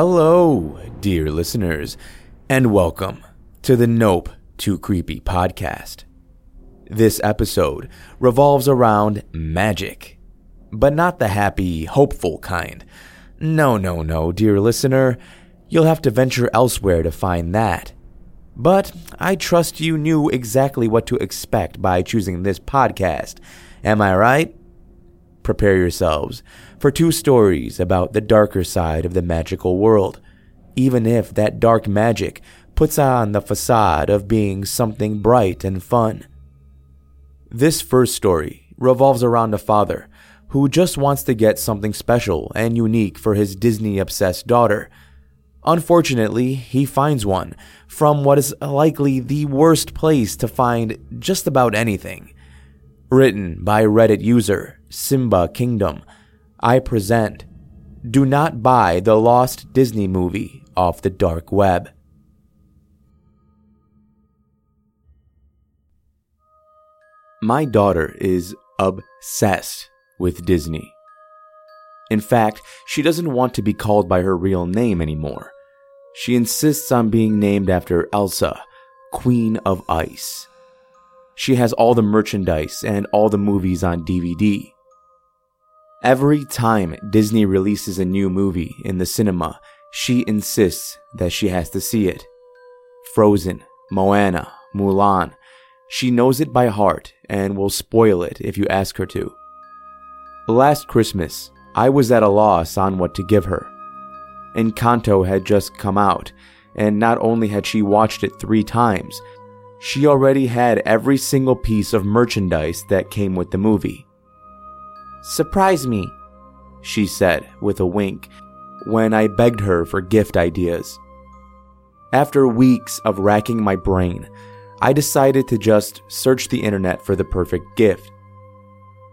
Hello, dear listeners, and welcome to the Nope Too Creepy podcast. This episode revolves around magic, but not the happy, hopeful kind. No, no, no, dear listener, you'll have to venture elsewhere to find that. But I trust you knew exactly what to expect by choosing this podcast. Am I right? Prepare yourselves for two stories about the darker side of the magical world, even if that dark magic puts on the facade of being something bright and fun. This first story revolves around a father who just wants to get something special and unique for his Disney obsessed daughter Unfortunately, he finds one from what is likely the worst place to find just about anything. Written by Reddit user Simba Kingdom, I present Do Not Buy the Lost Disney Movie off the Dark Web. My daughter is obsessed with Disney. In fact, she doesn't want to be called by her real name anymore. She insists on being named after Elsa, Queen of Ice. She has all the merchandise and all the movies on DVD. Every time Disney releases a new movie in the cinema, she insists that she has to see it. Frozen, Moana, Mulan. She knows it by heart and will spoil it if you ask her to. Last Christmas, I was at a loss on what to give her. Encanto had just come out, and not only had she watched it three times, she already had every single piece of merchandise that came with the movie. Surprise me, she said with a wink when I begged her for gift ideas. After weeks of racking my brain, I decided to just search the internet for the perfect gift.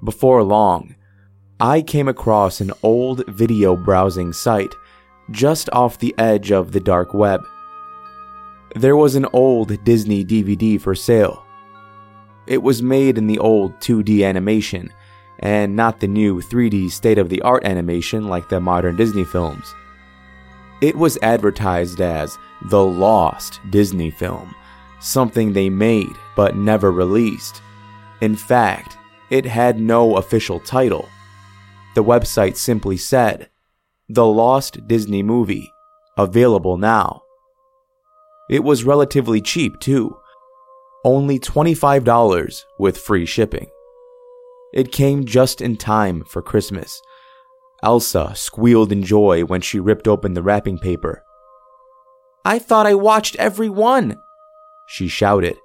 Before long, I came across an old video browsing site just off the edge of the dark web. There was an old Disney DVD for sale. It was made in the old 2D animation and not the new 3D state of the art animation like the modern Disney films. It was advertised as the Lost Disney film, something they made but never released. In fact, it had no official title. The website simply said, the Lost Disney Movie, available now. It was relatively cheap, too. Only $25 with free shipping. It came just in time for Christmas. Elsa squealed in joy when she ripped open the wrapping paper. I thought I watched every one, she shouted.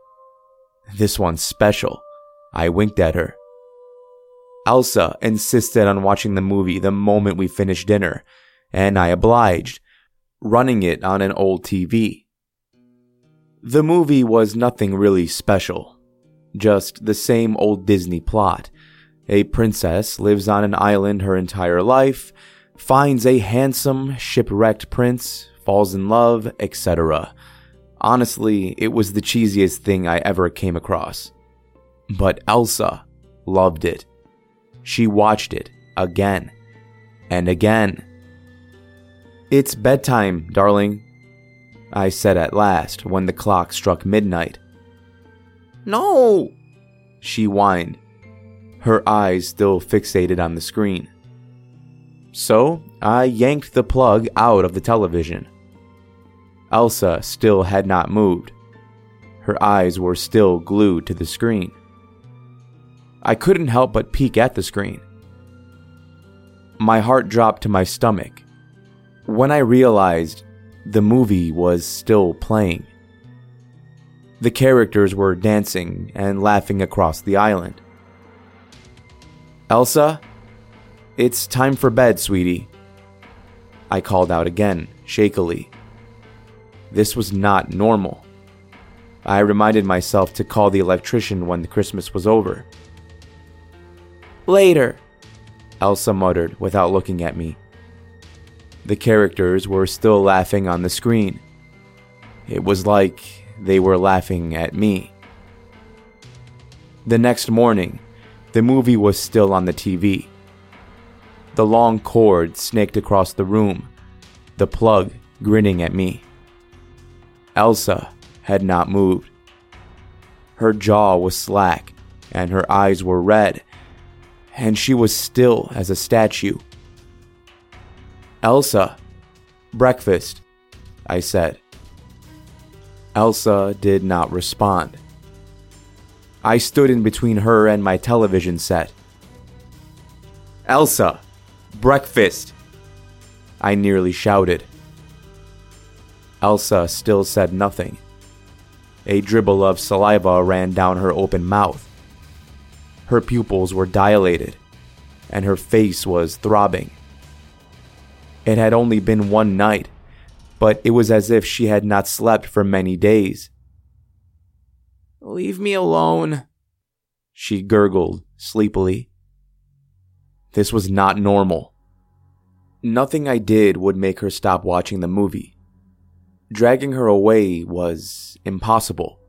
This one's special. I winked at her. Elsa insisted on watching the movie the moment we finished dinner, and I obliged, running it on an old TV. The movie was nothing really special, just the same old Disney plot. A princess lives on an island her entire life, finds a handsome, shipwrecked prince, falls in love, etc. Honestly, it was the cheesiest thing I ever came across. But Elsa loved it. She watched it again and again. It's bedtime, darling, I said at last when the clock struck midnight. No, she whined, her eyes still fixated on the screen. So I yanked the plug out of the television. Elsa still had not moved. Her eyes were still glued to the screen. I couldn't help but peek at the screen. My heart dropped to my stomach when I realized the movie was still playing. The characters were dancing and laughing across the island. Elsa, it's time for bed, sweetie. I called out again, shakily. This was not normal. I reminded myself to call the electrician when Christmas was over. Later, Elsa muttered without looking at me. The characters were still laughing on the screen. It was like they were laughing at me. The next morning, the movie was still on the TV. The long cord snaked across the room. the plug grinning at me. Elsa had not moved. Her jaw was slack and her eyes were red, and she was still as a statue. Elsa, breakfast, I said. Elsa did not respond. I stood in between her and my television set. Elsa, breakfast! I nearly shouted. Elsa still said nothing. A dribble of saliva ran down her open mouth. Her pupils were dilated, and her face was throbbing. It had only been one night, but it was as if she had not slept for many days. Leave me alone, she gurgled sleepily. This was not normal. Nothing I did would make her stop watching the movie. Dragging her away was impossible.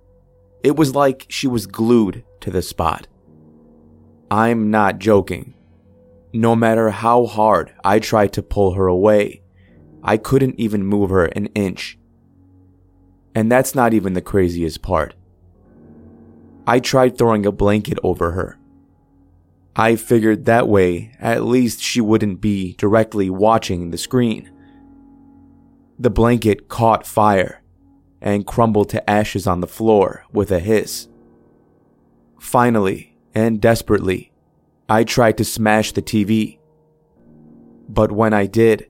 It was like she was glued to the spot. I'm not joking. No matter how hard I tried to pull her away, I couldn't even move her an inch. And that's not even the craziest part. I tried throwing a blanket over her. I figured that way at least she wouldn't be directly watching the screen. The blanket caught fire and crumbled to ashes on the floor with a hiss. Finally, and desperately, I tried to smash the TV. But when I did,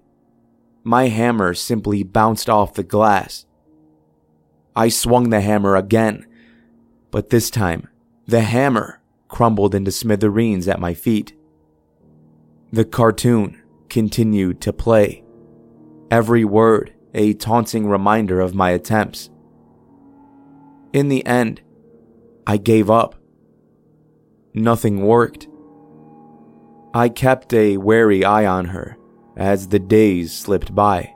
my hammer simply bounced off the glass. I swung the hammer again, but this time, the hammer crumbled into smithereens at my feet. The cartoon continued to play, every word a taunting reminder of my attempts. In the end, I gave up. Nothing worked. I kept a wary eye on her as the days slipped by.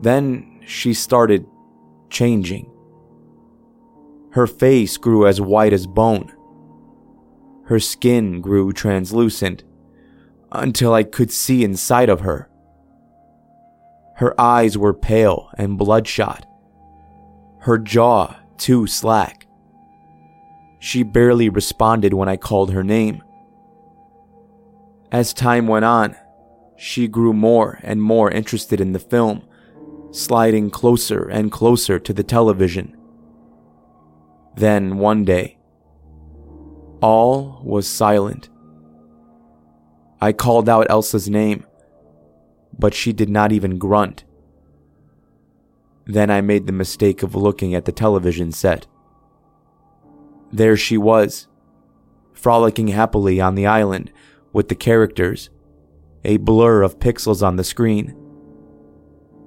Then she started changing. Her face grew as white as bone. Her skin grew translucent until I could see inside of her. Her eyes were pale and bloodshot. Her jaw too slack. She barely responded when I called her name. As time went on, she grew more and more interested in the film, sliding closer and closer to the television. Then one day, all was silent. I called out Elsa's name but she did not even grunt. Then I made the mistake of looking at the television set. There she was, frolicking happily on the island with the characters, a blur of pixels on the screen.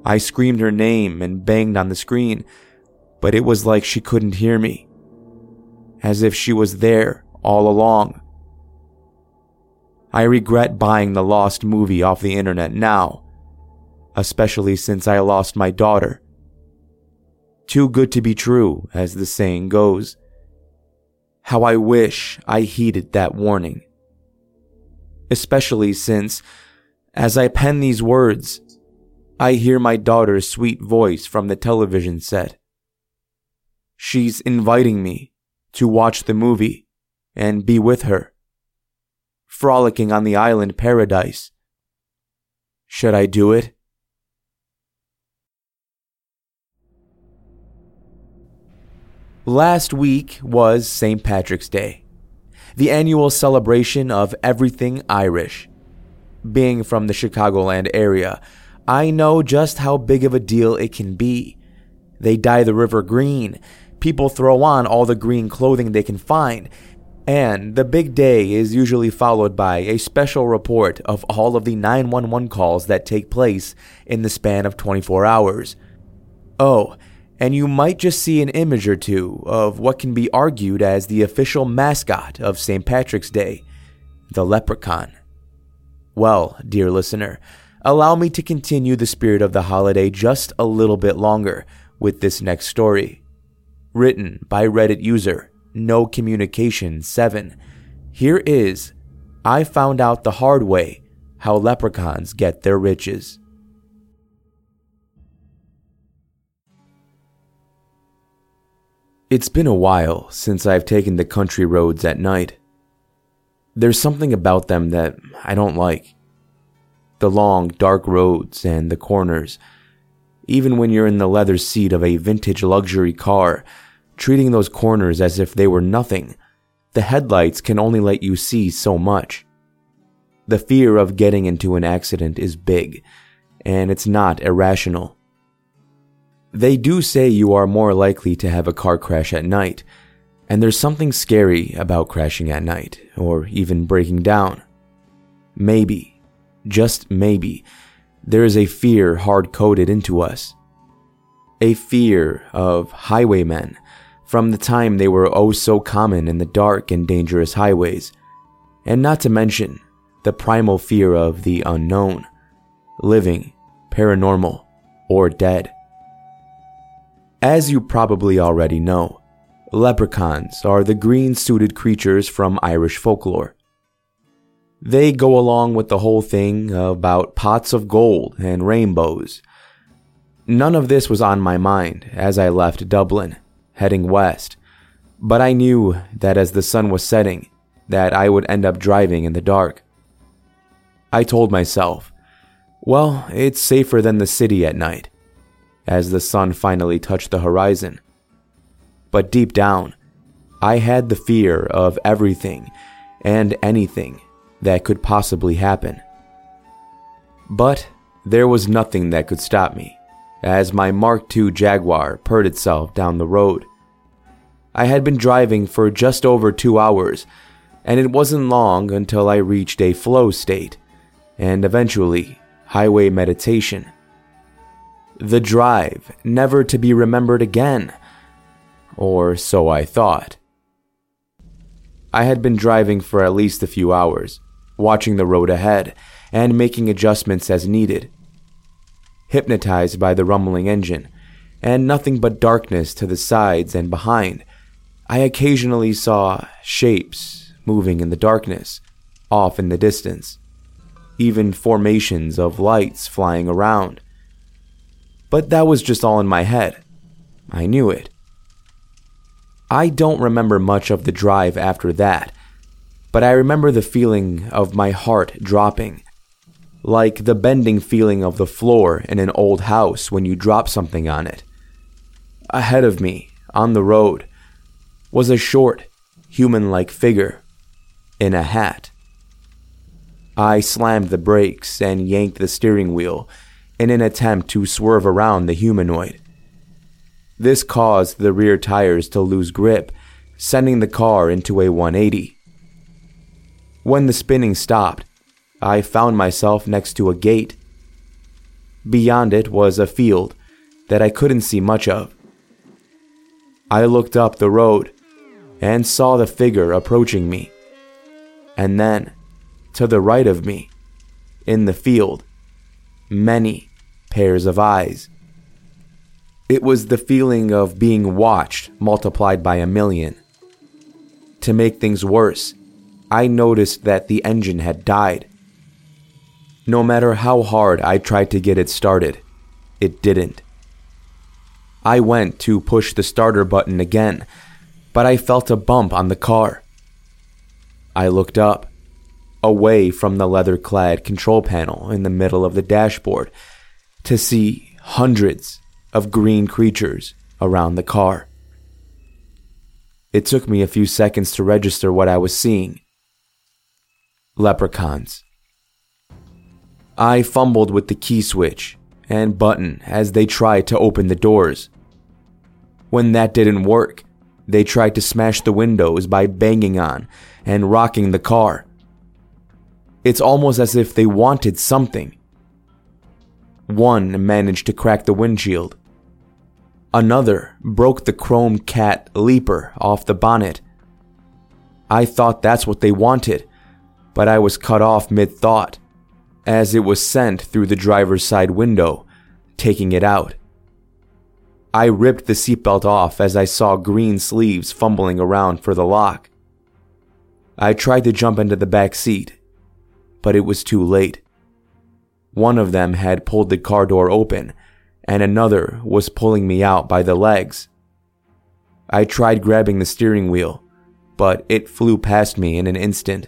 I screamed her name and banged on the screen, but it was like she couldn't hear me, as if she was there all along. I regret buying the lost movie off the internet now, especially since I lost my daughter. Too good to be true, as the saying goes. How I wish I heeded that warning. Especially since, as I pen these words, I hear my daughter's sweet voice from the television set. She's inviting me to watch the movie and be with her frolicking on the island paradise. Should I do it? Last week was St. Patrick's Day, the annual celebration of everything Irish. Being from the Chicagoland area, I know just how big of a deal it can be. They dye the river green, people throw on all the green clothing they can find, and the big day is usually followed by a special report of all of the 911 calls that take place in the span of 24 hours. Oh, and you might just see an image or two of what can be argued as the official mascot of St. Patrick's Day the leprechaun. Well, dear listener, allow me to continue the spirit of the holiday just a little bit longer with this next story written by Reddit user No Communication 7. Here is I Found Out the Hard Way How Leprechauns Get Their Riches. It's been a while since I've taken the country roads at night. There's something about them that I don't like. The long, dark roads and the corners. Even when you're in the leather seat of a vintage luxury car, treating those corners as if they were nothing, the headlights can only let you see so much. The fear of getting into an accident is big, and it's not irrational. They do say you are more likely to have a car crash at night, and there's something scary about crashing at night, or even breaking down. Maybe, just maybe, there is a fear hard coded into us. A fear of highwaymen from the time they were oh so common in the dark and dangerous highways, and not to mention the primal fear of the unknown, living, paranormal, or dead. As you probably already know, leprechauns are the green suited creatures from Irish folklore. They go along with the whole thing about pots of gold and rainbows. None of this was on my mind as I left Dublin, heading west, but I knew that as the sun was setting, that I would end up driving in the dark. I told myself, well, it's safer than the city at night as the sun finally touched the horizon. But deep down, I had the fear of everything and anything that could possibly happen. But there was nothing that could stop me, as my Mark II Jaguar purred itself down the road. I had been driving for just over two hours, and it wasn't long until I reached a flow state, and eventually highway meditation. The drive, never to be remembered again. Or so I thought. I had been driving for at least a few hours, watching the road ahead and making adjustments as needed. Hypnotized by the rumbling engine, and nothing but darkness to the sides and behind, I occasionally saw shapes moving in the darkness, off in the distance, even formations of lights flying around. But that was just all in my head. I knew it. I don't remember much of the drive after that, but I remember the feeling of my heart dropping, like the bending feeling of the floor in an old house when you drop something on it. Ahead of me, on the road, was a short, human like figure in a hat. I slammed the brakes and yanked the steering wheel in an attempt to swerve around the humanoid. This caused the rear tires to lose grip, sending the car into a 180. When the spinning stopped, I found myself next to a gate. Beyond it was a field that I couldn't see much of. I looked up the road and saw the figure approaching me. And then, to the right of me, in the field, many pairs of eyes. It was the feeling of being watched multiplied by a million. To make things worse, I noticed that the engine had died. No matter how hard I tried to get it started, it didn't. I went to push the starter button again, but I felt a bump on the car. I looked up away from the leather clad control panel in the middle of the dashboard to see hundreds of green creatures around the car. It took me a few seconds to register what I was seeing. Leprechauns. I fumbled with the key switch and button as they tried to open the doors. When that didn't work, they tried to smash the windows by banging on and rocking the car. It's almost as if they wanted something. One managed to crack the windshield. Another broke the chrome cat leaper off the bonnet. I thought that's what they wanted, but I was cut off mid thought as it was sent through the driver's side window, taking it out. I ripped the seatbelt off as I saw green sleeves fumbling around for the lock. I tried to jump into the back seat, but it was too late. One of them had pulled the car door open, and another was pulling me out by the legs. I tried grabbing the steering wheel, but it flew past me in an instant.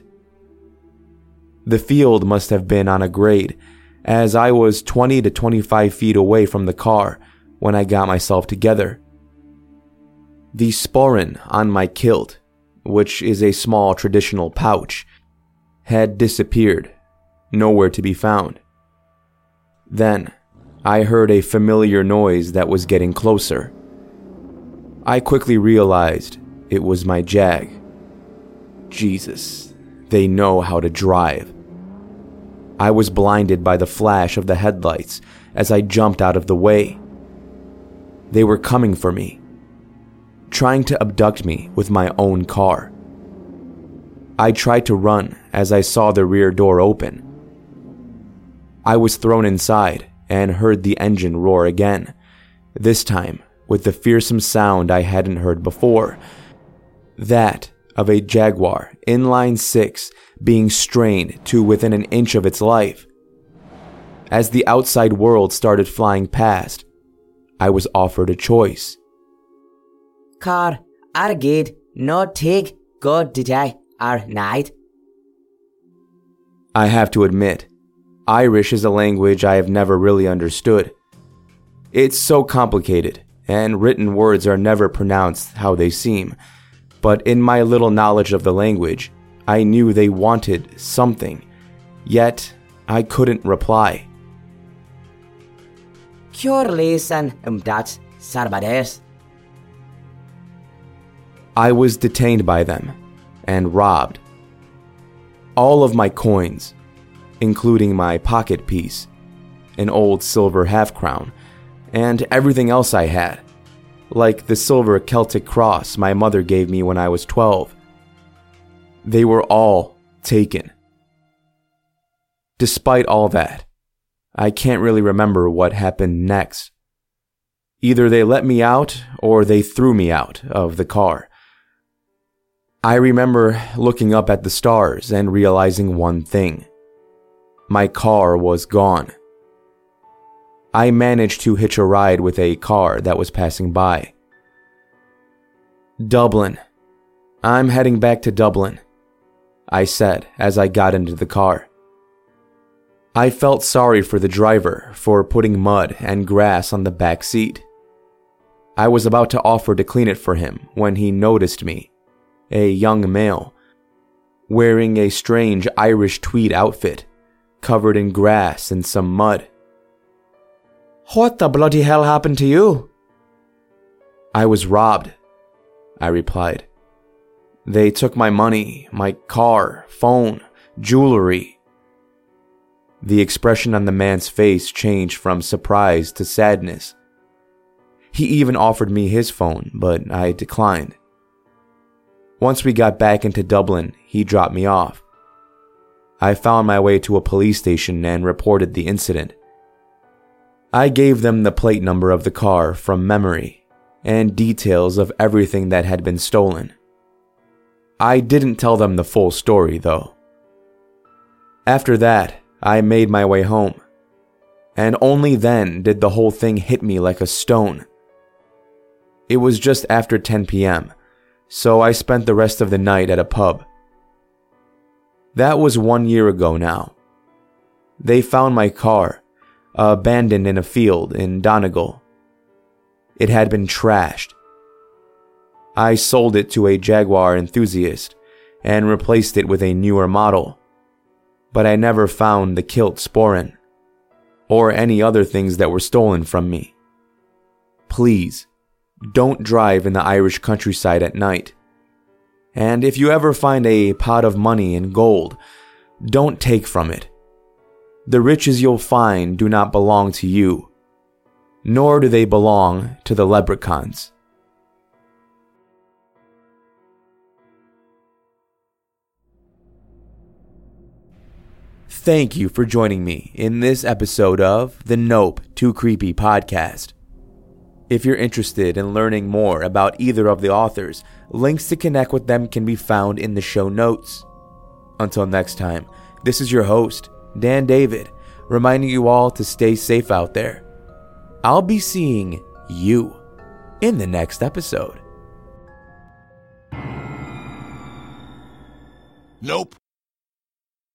The field must have been on a grade, as I was 20 to 25 feet away from the car when I got myself together. The sporran on my kilt, which is a small traditional pouch, had disappeared, nowhere to be found. Then, I heard a familiar noise that was getting closer. I quickly realized it was my Jag. Jesus, they know how to drive. I was blinded by the flash of the headlights as I jumped out of the way. They were coming for me, trying to abduct me with my own car. I tried to run as I saw the rear door open. I was thrown inside and heard the engine roar again, this time with the fearsome sound I hadn't heard before. That of a Jaguar inline 6 being strained to within an inch of its life. As the outside world started flying past, I was offered a choice. Car are good, no take good today or night. I have to admit, Irish is a language I have never really understood. It's so complicated, and written words are never pronounced how they seem. But in my little knowledge of the language, I knew they wanted something, yet I couldn't reply. Um dat. I was detained by them and robbed. All of my coins, including my pocket piece, an old silver half crown, and everything else I had, like the silver Celtic cross my mother gave me when I was 12. They were all taken. Despite all that, I can't really remember what happened next. Either they let me out or they threw me out of the car. I remember looking up at the stars and realizing one thing my car was gone. I managed to hitch a ride with a car that was passing by. Dublin. I'm heading back to Dublin, I said as I got into the car. I felt sorry for the driver for putting mud and grass on the back seat. I was about to offer to clean it for him when he noticed me, a young male, wearing a strange Irish tweed outfit, covered in grass and some mud. What the bloody hell happened to you? I was robbed, I replied. They took my money, my car, phone, jewelry. The expression on the man's face changed from surprise to sadness. He even offered me his phone, but I declined. Once we got back into Dublin, he dropped me off. I found my way to a police station and reported the incident. I gave them the plate number of the car from memory and details of everything that had been stolen. I didn't tell them the full story, though. After that, I made my way home, and only then did the whole thing hit me like a stone. It was just after 10 p.m., so I spent the rest of the night at a pub. That was one year ago now. They found my car, abandoned in a field in Donegal. It had been trashed. I sold it to a Jaguar enthusiast and replaced it with a newer model, but I never found the kilt sporran or any other things that were stolen from me. Please, don't drive in the Irish countryside at night. And if you ever find a pot of money and gold, don't take from it. The riches you'll find do not belong to you, nor do they belong to the leprechauns. Thank you for joining me in this episode of the Nope Too Creepy podcast. If you're interested in learning more about either of the authors, links to connect with them can be found in the show notes. Until next time, this is your host, Dan David, reminding you all to stay safe out there. I'll be seeing you in the next episode. Nope.